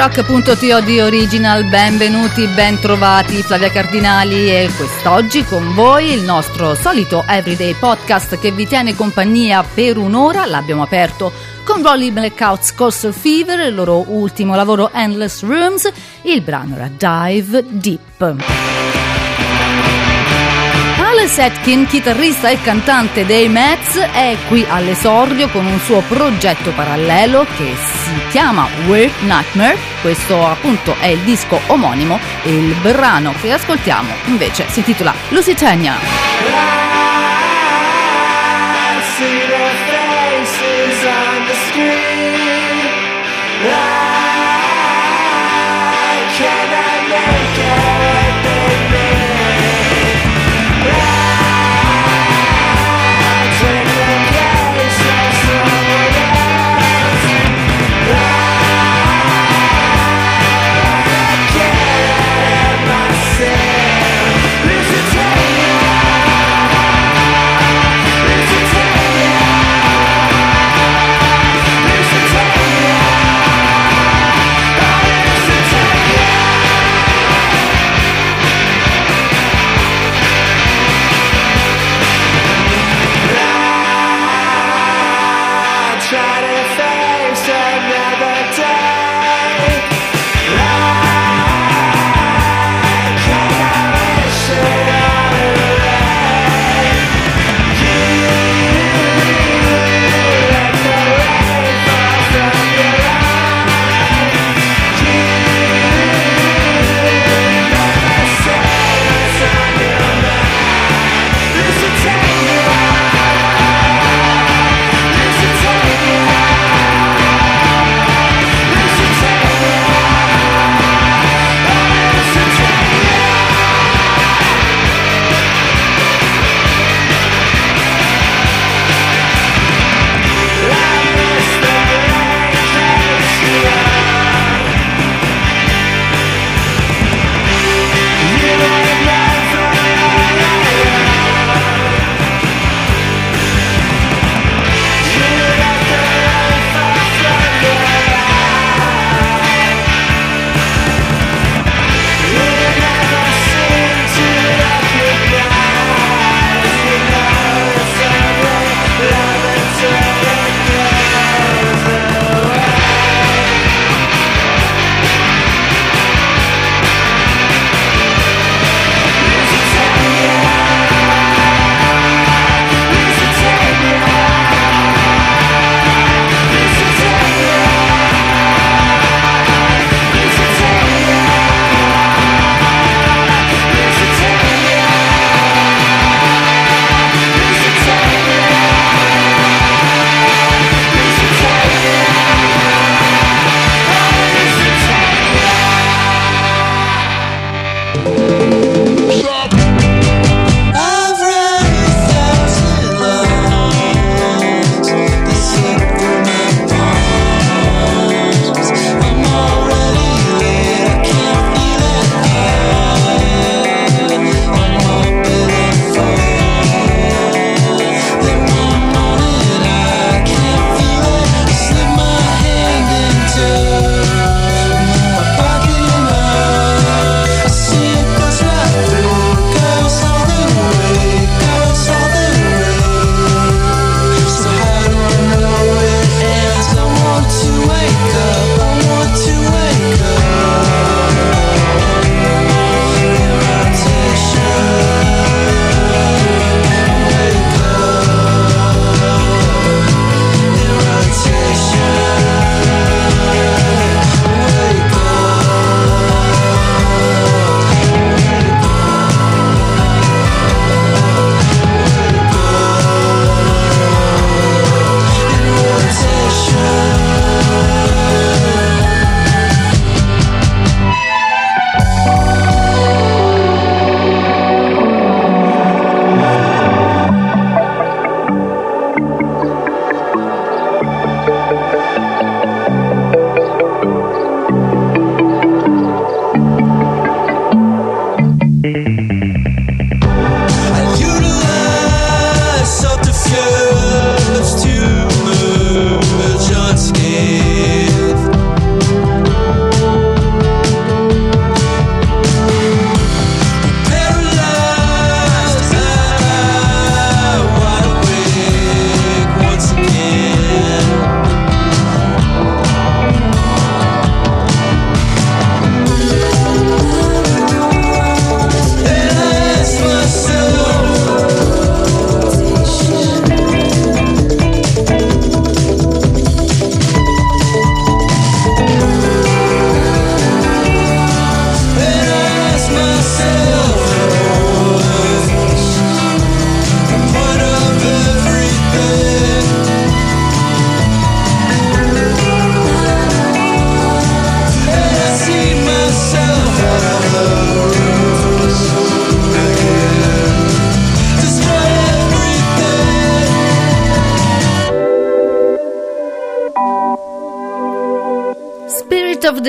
rock.to di Original, benvenuti, bentrovati, Flavia Cardinali e quest'oggi con voi il nostro solito Everyday Podcast che vi tiene compagnia per un'ora, l'abbiamo aperto con Rolling Blackouts Coastal Fever, il loro ultimo lavoro Endless Rooms, il brano era Dive Deep. Alex Atkin, chitarrista e cantante dei Mets, è qui all'esordio con un suo progetto parallelo che si chiama Weird Nightmare. Questo appunto è il disco omonimo e il brano che ascoltiamo invece si intitola Lusitania.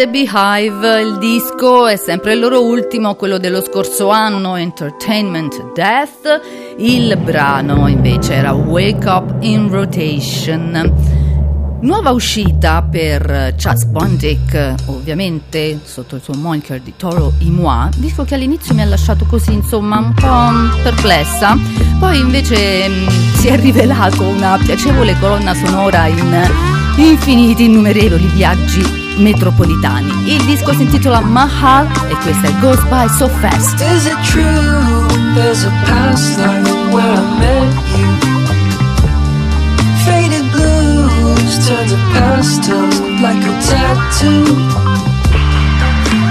The Beehive, il disco è sempre il loro ultimo, quello dello scorso anno, Entertainment Death. Il brano invece era Wake Up in Rotation. Nuova uscita per Chas Bondic, ovviamente sotto il suo moniker di Toro Imoi, disco che all'inizio mi ha lasciato così insomma un po' perplessa, poi invece mh, mm, si è rivelato una piacevole colonna sonora in infiniti, innumerevoli viaggi metropolitani. Il disco si intitola Mahal e questa è Goes By So Fast. Is it true there's a past life where I met you? Faded blues turn to pastel like a tattoo.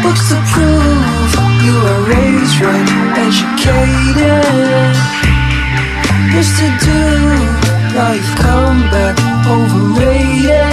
Books to prove you were raised right, educated. Used to do, now you've come back overrated.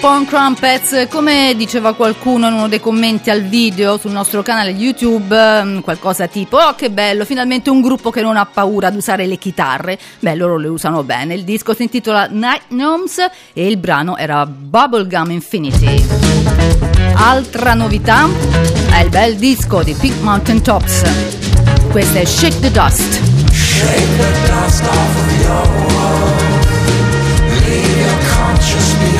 Pon Crumpets, come diceva qualcuno in uno dei commenti al video sul nostro canale YouTube, mm, qualcosa tipo, oh che bello, finalmente un gruppo che non ha paura ad usare le chitarre. Beh, loro le usano bene. Il disco si intitola Night Gnomes e il brano era Bubblegum Infinity. Altra novità è il bel disco di Pink Mountain Tops. Questo è Shake the Dust. Shake the dust off of your world. Leave your consciousness behind.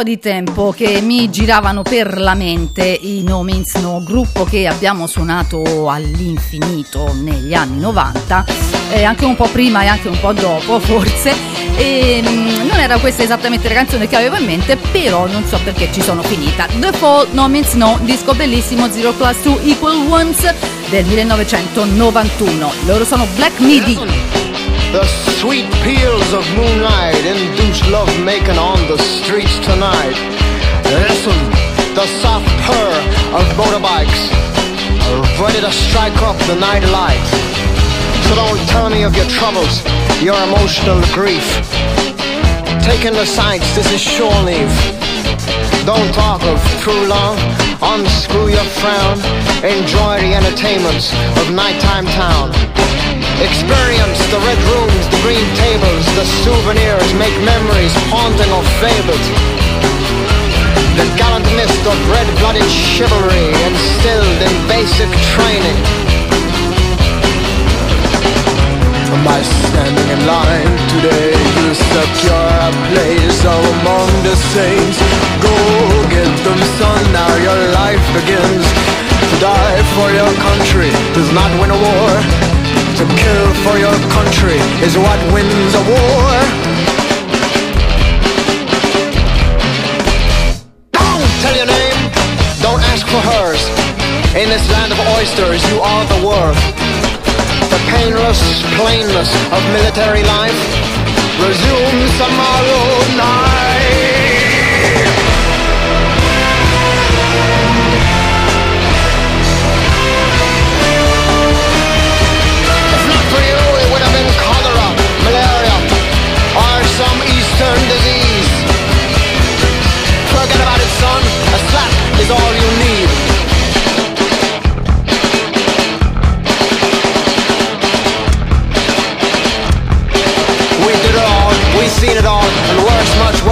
po' di tempo che mi giravano per la mente i No Means No, gruppo che abbiamo suonato all'infinito negli anni 90, eh, anche un po' prima e anche un po' dopo forse. E, mm, non era questa esattamente la canzone che avevo in mente, però non so perché ci sono finita. The Fall, No Means No, disco bellissimo Zero Plus 2 Equal Ones del 1991. Loro sono Black Midi. Sweet peals of moonlight induce love making on the streets tonight. Listen, the soft purr of motorbikes ready to strike up the night light. So don't tell me of your troubles, your emotional grief. Taking the sights, this is shore leave. Don't talk of true love, unscrew your frown, enjoy the entertainments of nighttime town. Experience the red rooms, the green tables, the souvenirs, make memories haunting or fabled. The gallant mist of red-blooded chivalry instilled in basic training. By standing in line today, you secure a place among the saints. Go get them, son, now your life begins. To die for your country does not win a war. To kill for your country is what wins a war. Don't tell your name, don't ask for hers. In this land of oysters, you are the worth. The painless plainness of military life resumes tomorrow night.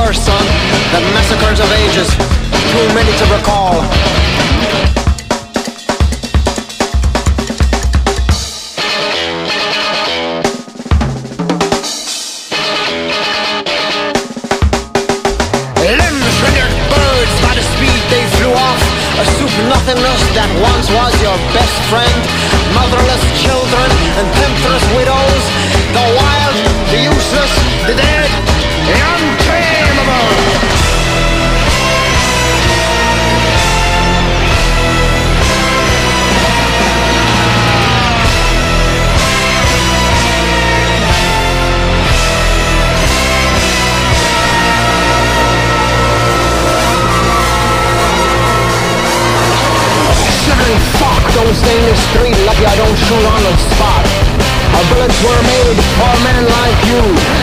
Much son. The massacres of ages, too many to recall. Limbs triggered birds by the speed they flew off. A soup nothingness that once was your best friend. Motherless children and temptress widows. The wild, the useless, the dead, the street Lucky I don't shoot on the spot. Our bullets were made for men like you.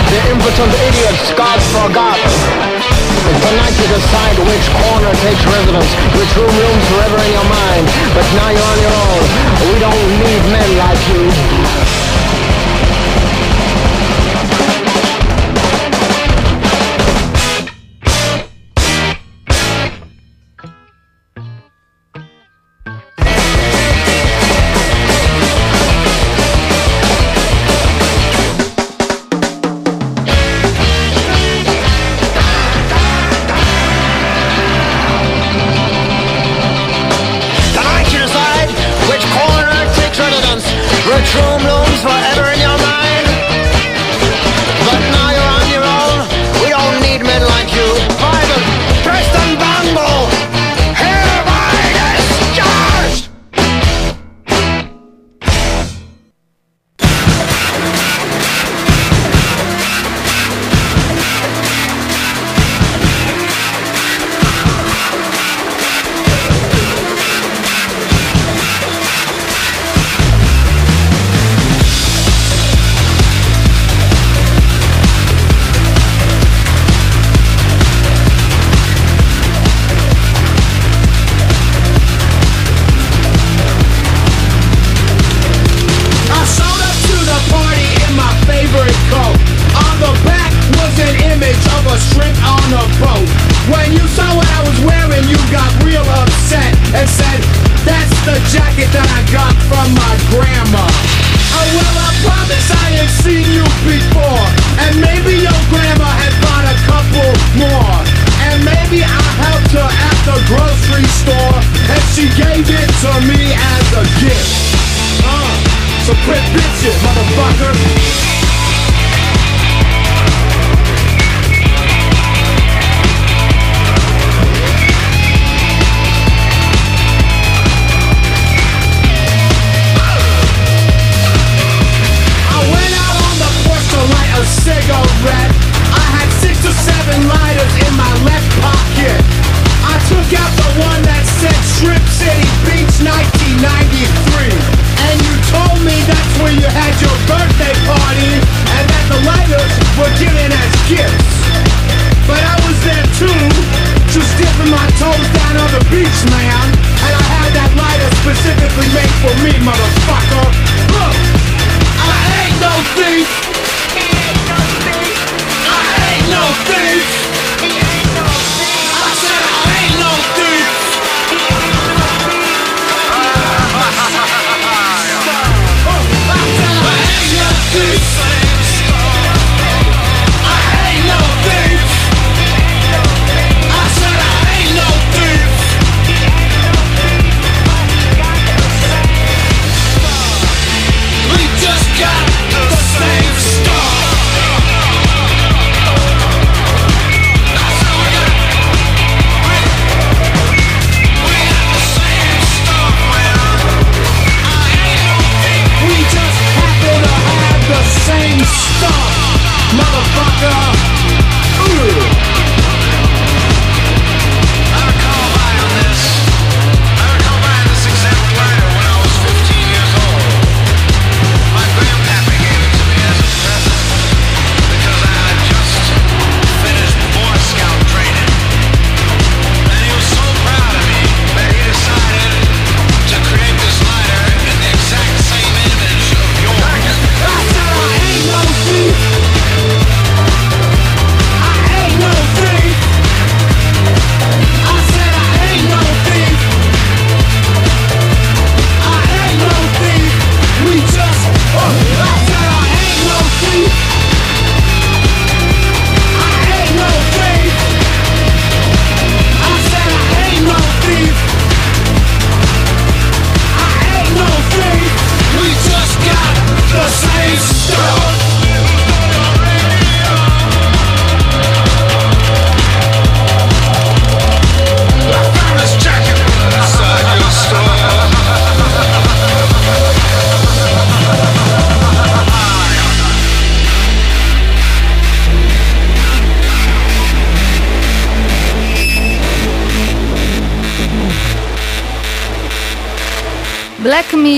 The impotent idiots God forgot. Tonight you decide which corner takes residence Which room forever in your mind. But now you're on your own. We don't need men like you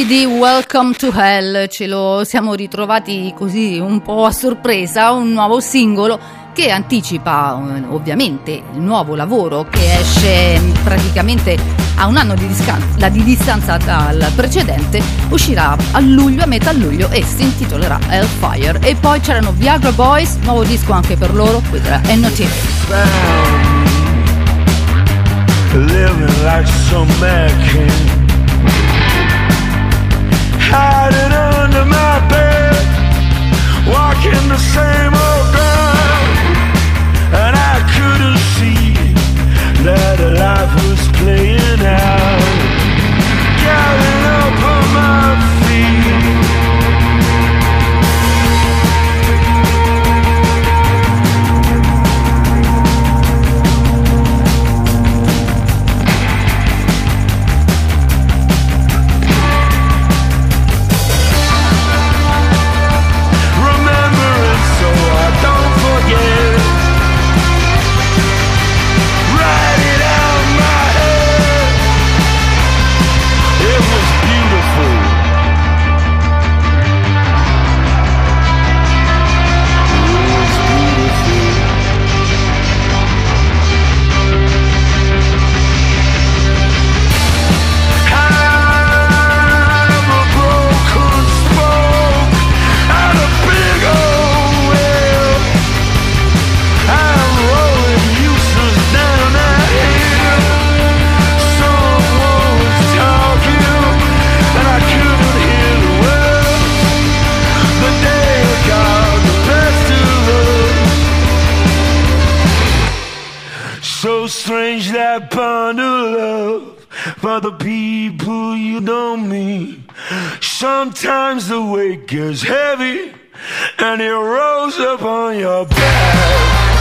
Midi Welcome to Hell, ce lo siamo ritrovati così un po' a sorpresa, un nuovo singolo che anticipa eh, ovviamente il nuovo lavoro che esce praticamente a un anno di, discan- di distanza dal precedente, uscirà a luglio, a metà luglio e si intitolerà Hellfire. E poi c'erano Viagra Boys, nuovo disco anche per loro, questo era NOT. Hiding under my bed, walking the same old ground, and I couldn't see that life was playing out. Getting up that bond of love for the people you don't meet. Sometimes the weight gets heavy and it rolls up on your back.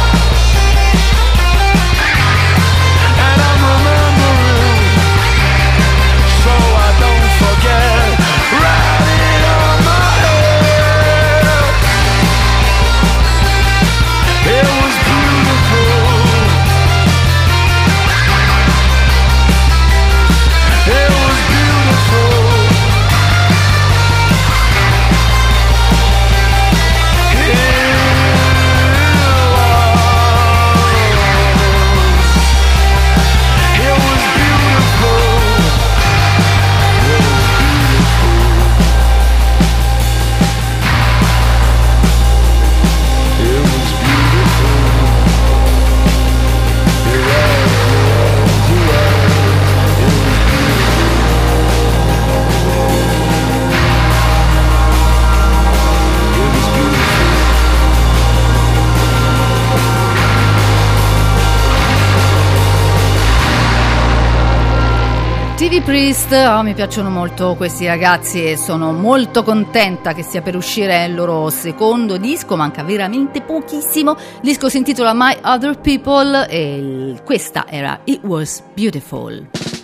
Priest, oh, mi piacciono molto questi ragazzi e sono molto contenta che sia per uscire il loro secondo disco, manca veramente pochissimo. Il disco si intitola My Other People e questa era It Was Beautiful.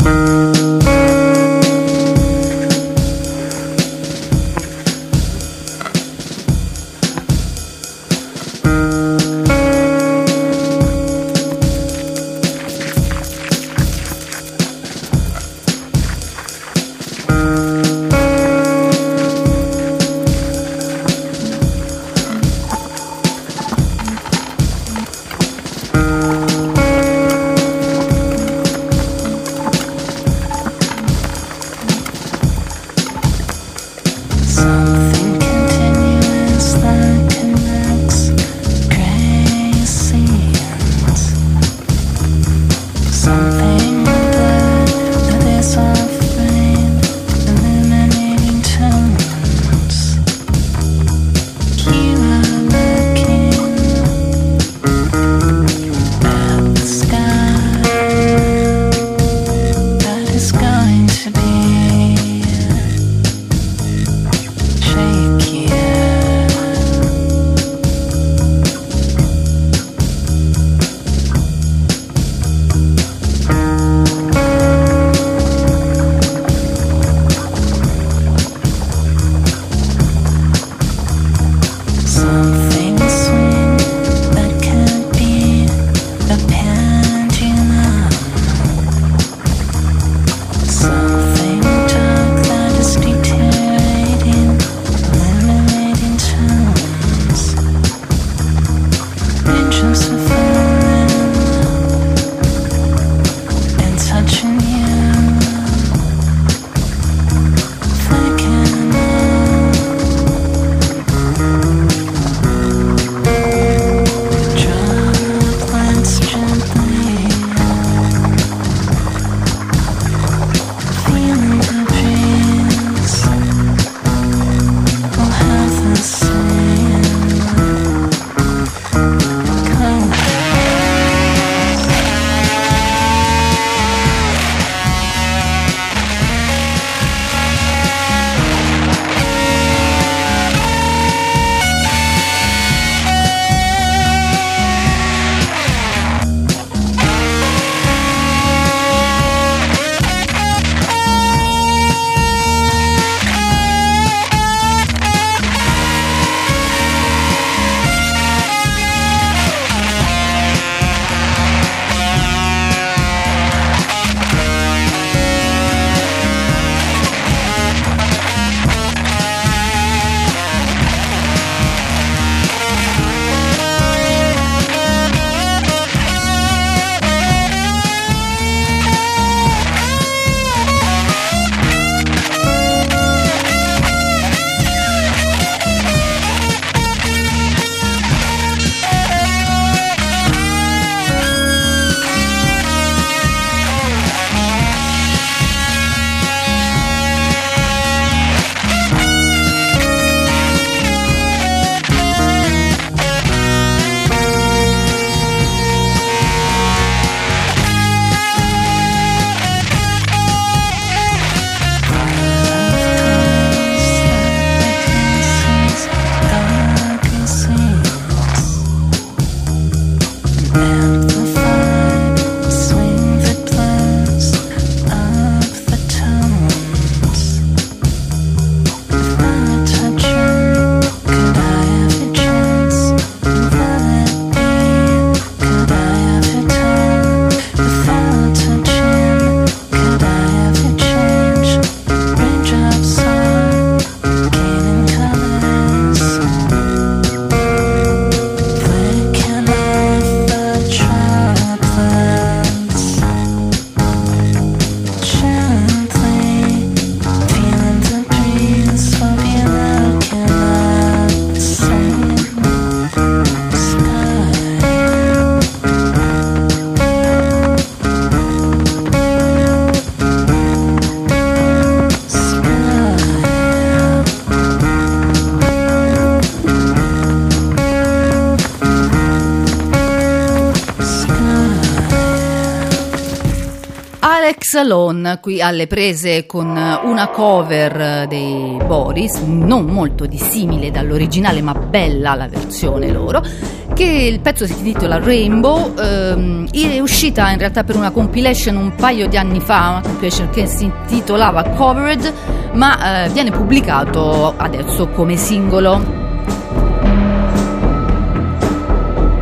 Salon qui alle prese con una cover dei Boris, non molto dissimile dall'originale ma bella la versione loro, che il pezzo si intitola Rainbow, ehm, è uscita in realtà per una compilation un paio di anni fa, una compilation che si intitolava Covered, ma eh, viene pubblicato adesso come singolo.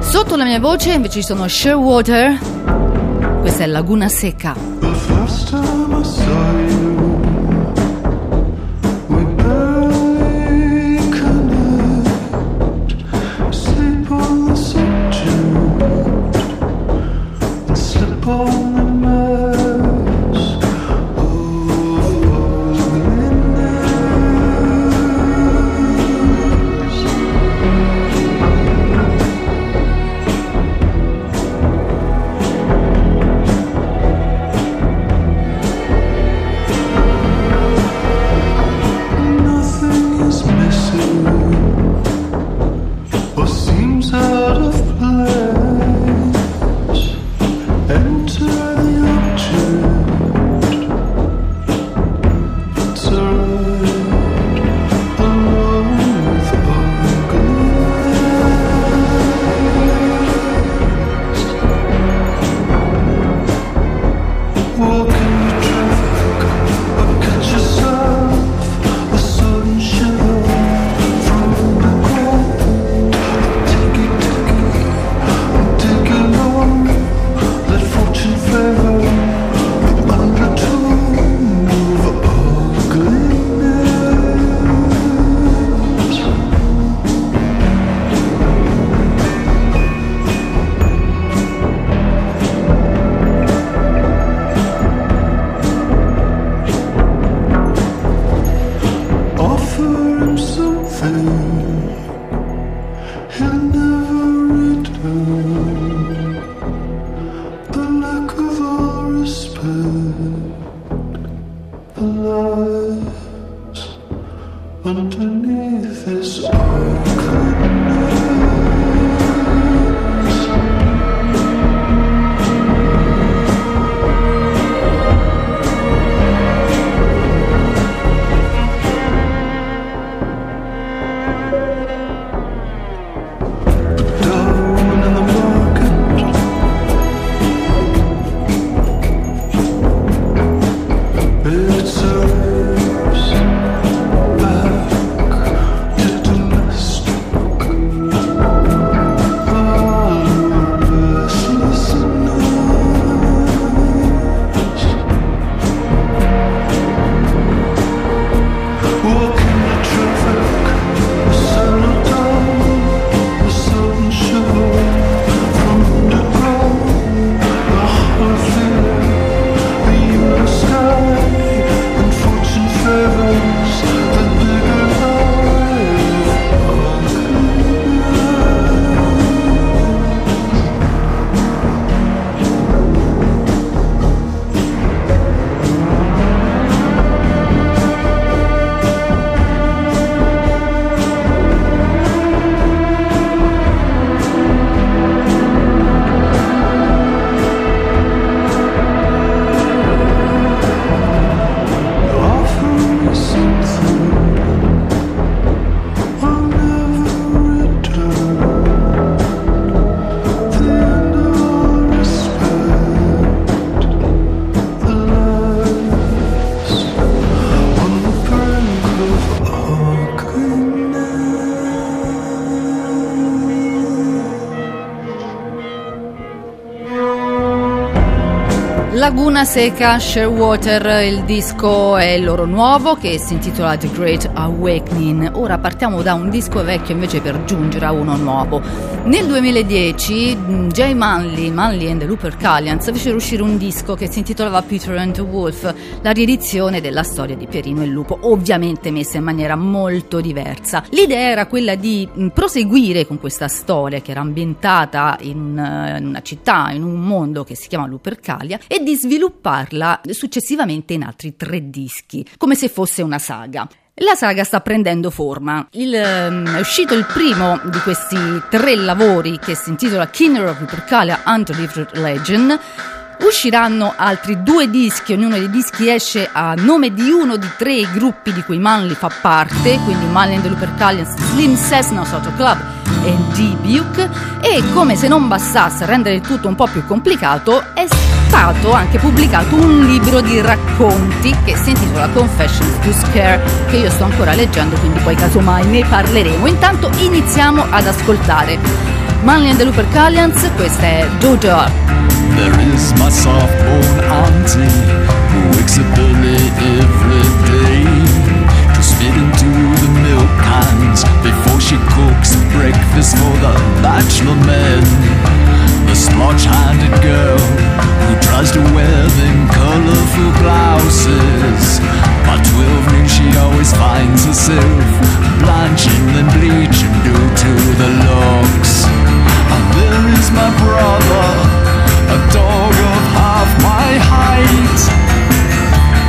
Sotto la mia voce invece ci sono Shearwater, questa è Laguna Seca. The Laguna Seca, Shearwater, il disco è il loro nuovo che si intitola The Great Awakening. Ora partiamo da un disco vecchio invece per giungere a uno nuovo. Nel 2010 mh, Jay Manley, Manley and the Lupercalians fecero uscire un disco che si intitolava Peter and the Wolf, la riedizione della storia di Pierino e il Lupo, ovviamente messa in maniera molto diversa. L'idea era quella di mh, proseguire con questa storia che era ambientata eh, in una città, in un mondo che si chiama Lupercalia e di svilupparla successivamente in altri tre dischi, come se fosse una saga. La saga sta prendendo forma. Il, ehm, è uscito il primo di questi tre lavori che si intitola Kinner of Lupercalia Untold Legend Usciranno altri due dischi, ognuno dei dischi esce a nome di uno di tre gruppi di cui Manley fa parte, quindi Manley and the Lupercalians, Slim Cessna Auto Club e D-Buke e come se non bastasse a rendere il tutto un po' più complicato è stato anche pubblicato un libro di racconti che si intitola Confessions to Scare che io sto ancora leggendo quindi poi casomai ne parleremo. Intanto iniziamo ad ascoltare Manley and the Lupercalians questa è Doja There is my soft born auntie who wakes up early every day to spit into the milk cans before she cooks breakfast for the bachelor men. The splotch handed girl who tries to wear them colorful blouses. By twelve noon, she always finds herself blanching and bleaching due to the looks. And there is my brother a dog of half my height.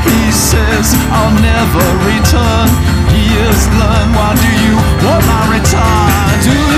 He says I'll never return. He has learned. Why do you want my return? Do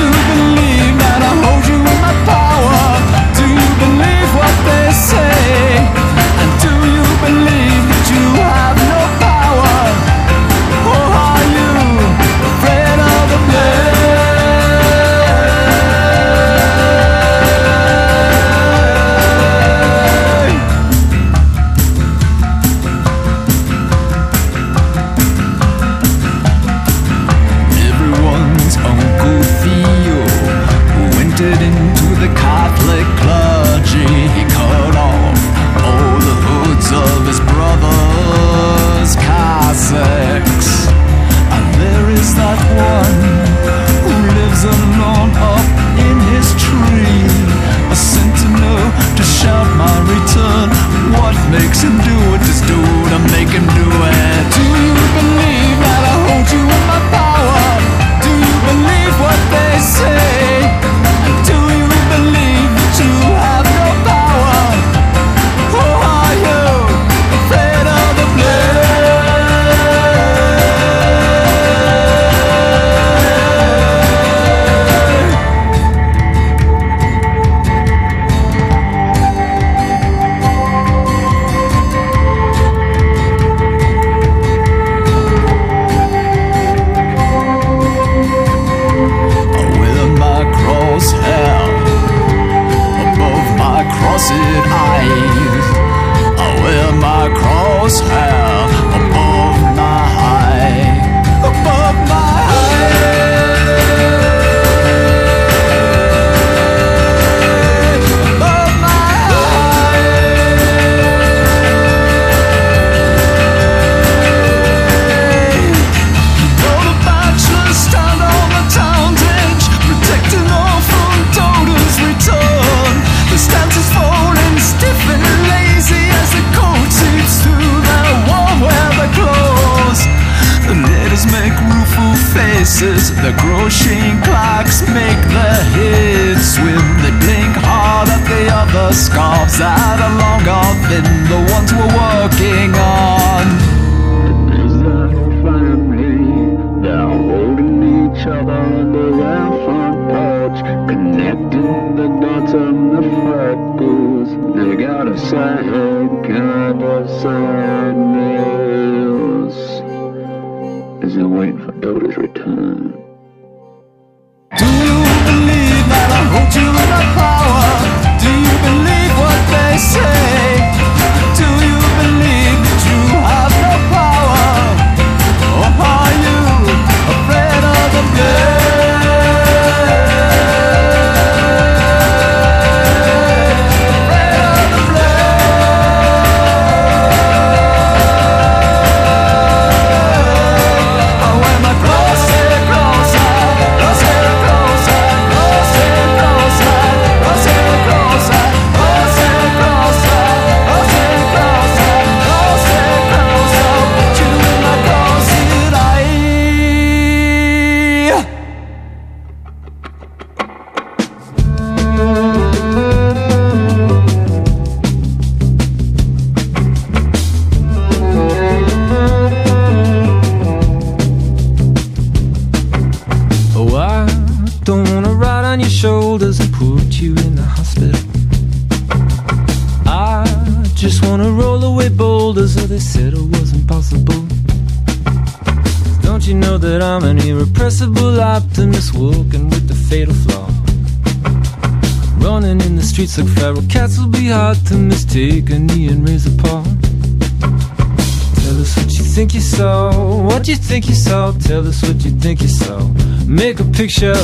think you saw? Tell us what you think you saw. Make a picture.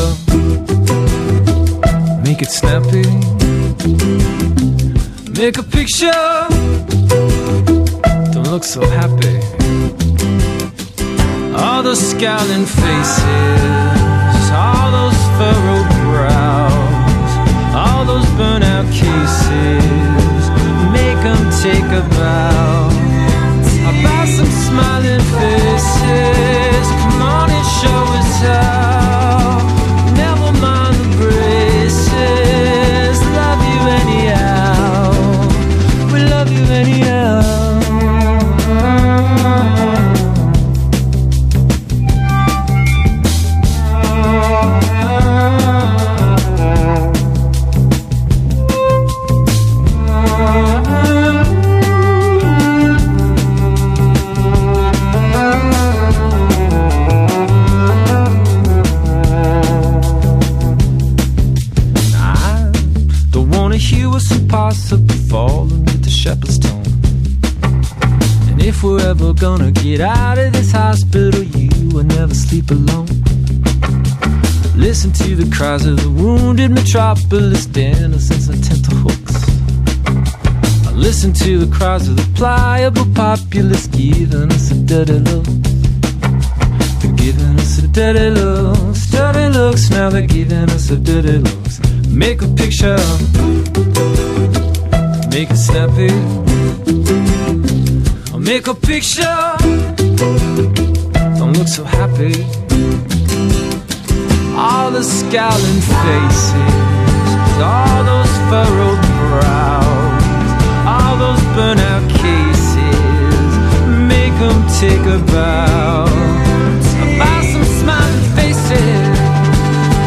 Make it snappy. Make a picture. Don't look so happy. All those scowling faces. All those furrowed brows. All those burnout cases. Make them take a bow. About some smiling faces? Come on and show us how. Wanna hear what's falling with the shepherd's tone. And if we're ever gonna get out of this hospital, you will never sleep alone. Listen to the cries of the wounded metropolis, denizens and tenterhooks. I listen to the cries of the pliable populace, giving us a dirty look. They're giving us a dirty looks, dirty looks. Now they're giving us a dirty looks. Make a picture, make it snappy. I'll make a picture. Don't look so happy. All the scowling faces, all those furrowed brows, all those burnout cases. Make 'em take a bow. About some smiling faces.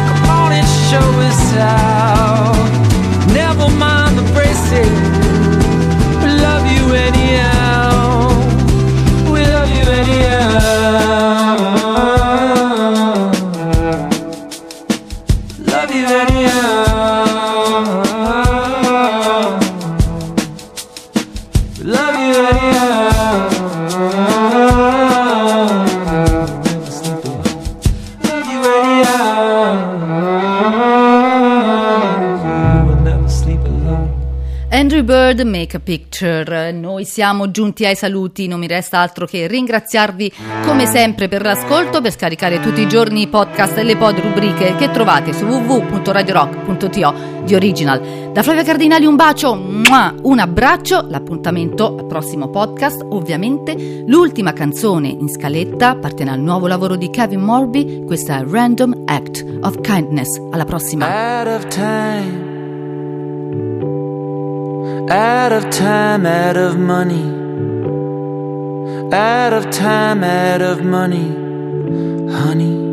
Come on and show us how. Mind Bird, Make a Picture. Noi siamo giunti ai saluti, non mi resta altro che ringraziarvi come sempre per l'ascolto, per scaricare tutti i giorni i podcast e le pod rubriche che trovate su www.radiorock.to di Original. Da Flavia Cardinali un bacio, un abbraccio, l'appuntamento al prossimo podcast, ovviamente l'ultima canzone in scaletta appartiene al nuovo lavoro di Kevin Morby, questa è Random Act of Kindness. Alla prossima! Out of time. Out of money. Out of time, out of money. Honey.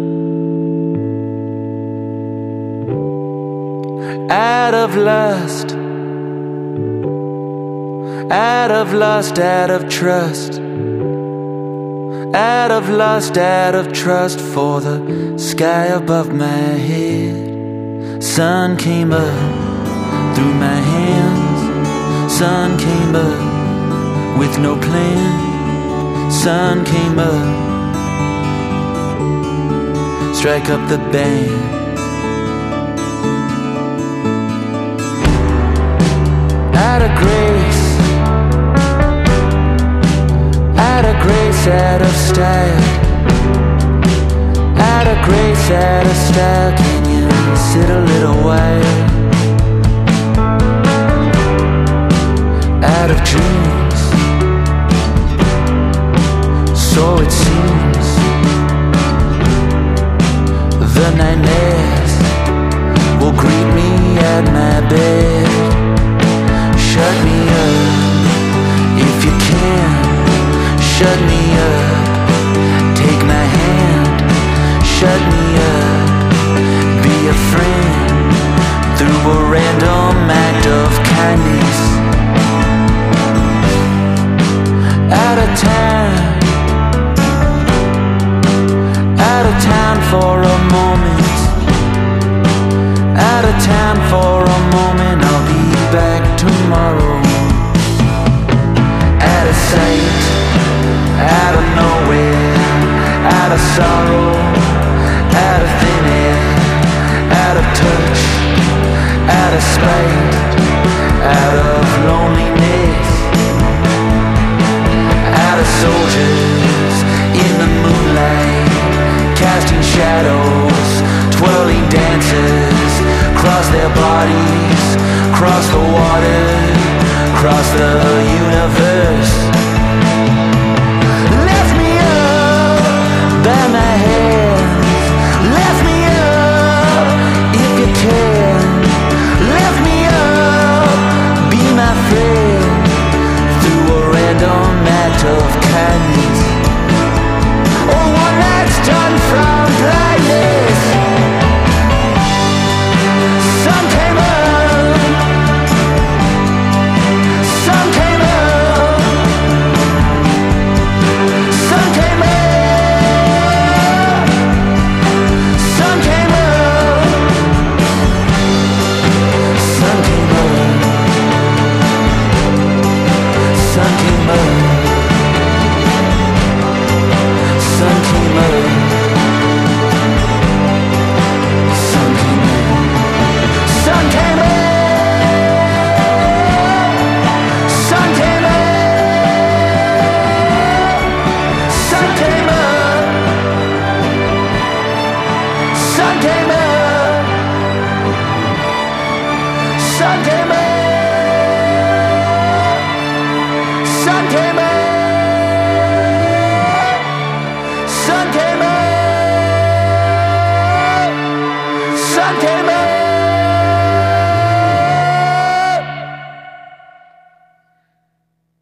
Out of lust. Out of lust, out of trust. Out of lust, out of trust for the sky above my head. Sun came up through my hands. Sun came up with no plan. Sun came up. Strike up the band. Out of grace. Out of grace, out of style. Out of grace, out of style. Can you sit a little while? Out of dreams. So it seems. The nightmares will greet me at my bed. Shut me up if you can. Shut me up. Take my hand. Shut me up. Be a friend through a random act of kindness. out of town. Out of town for a moment. Out of town for a moment. I'll be back tomorrow. Out of sight. Out of nowhere. Out of sorrow. Out of thin air. Out of touch. Out of spite. Out of loneliness soldiers in the moonlight Casting shadows, twirling dancers Cross their bodies, cross the water Cross the universe. Lift me up by my hands. Lift me up if you can. Lift me up, be my friend Through a random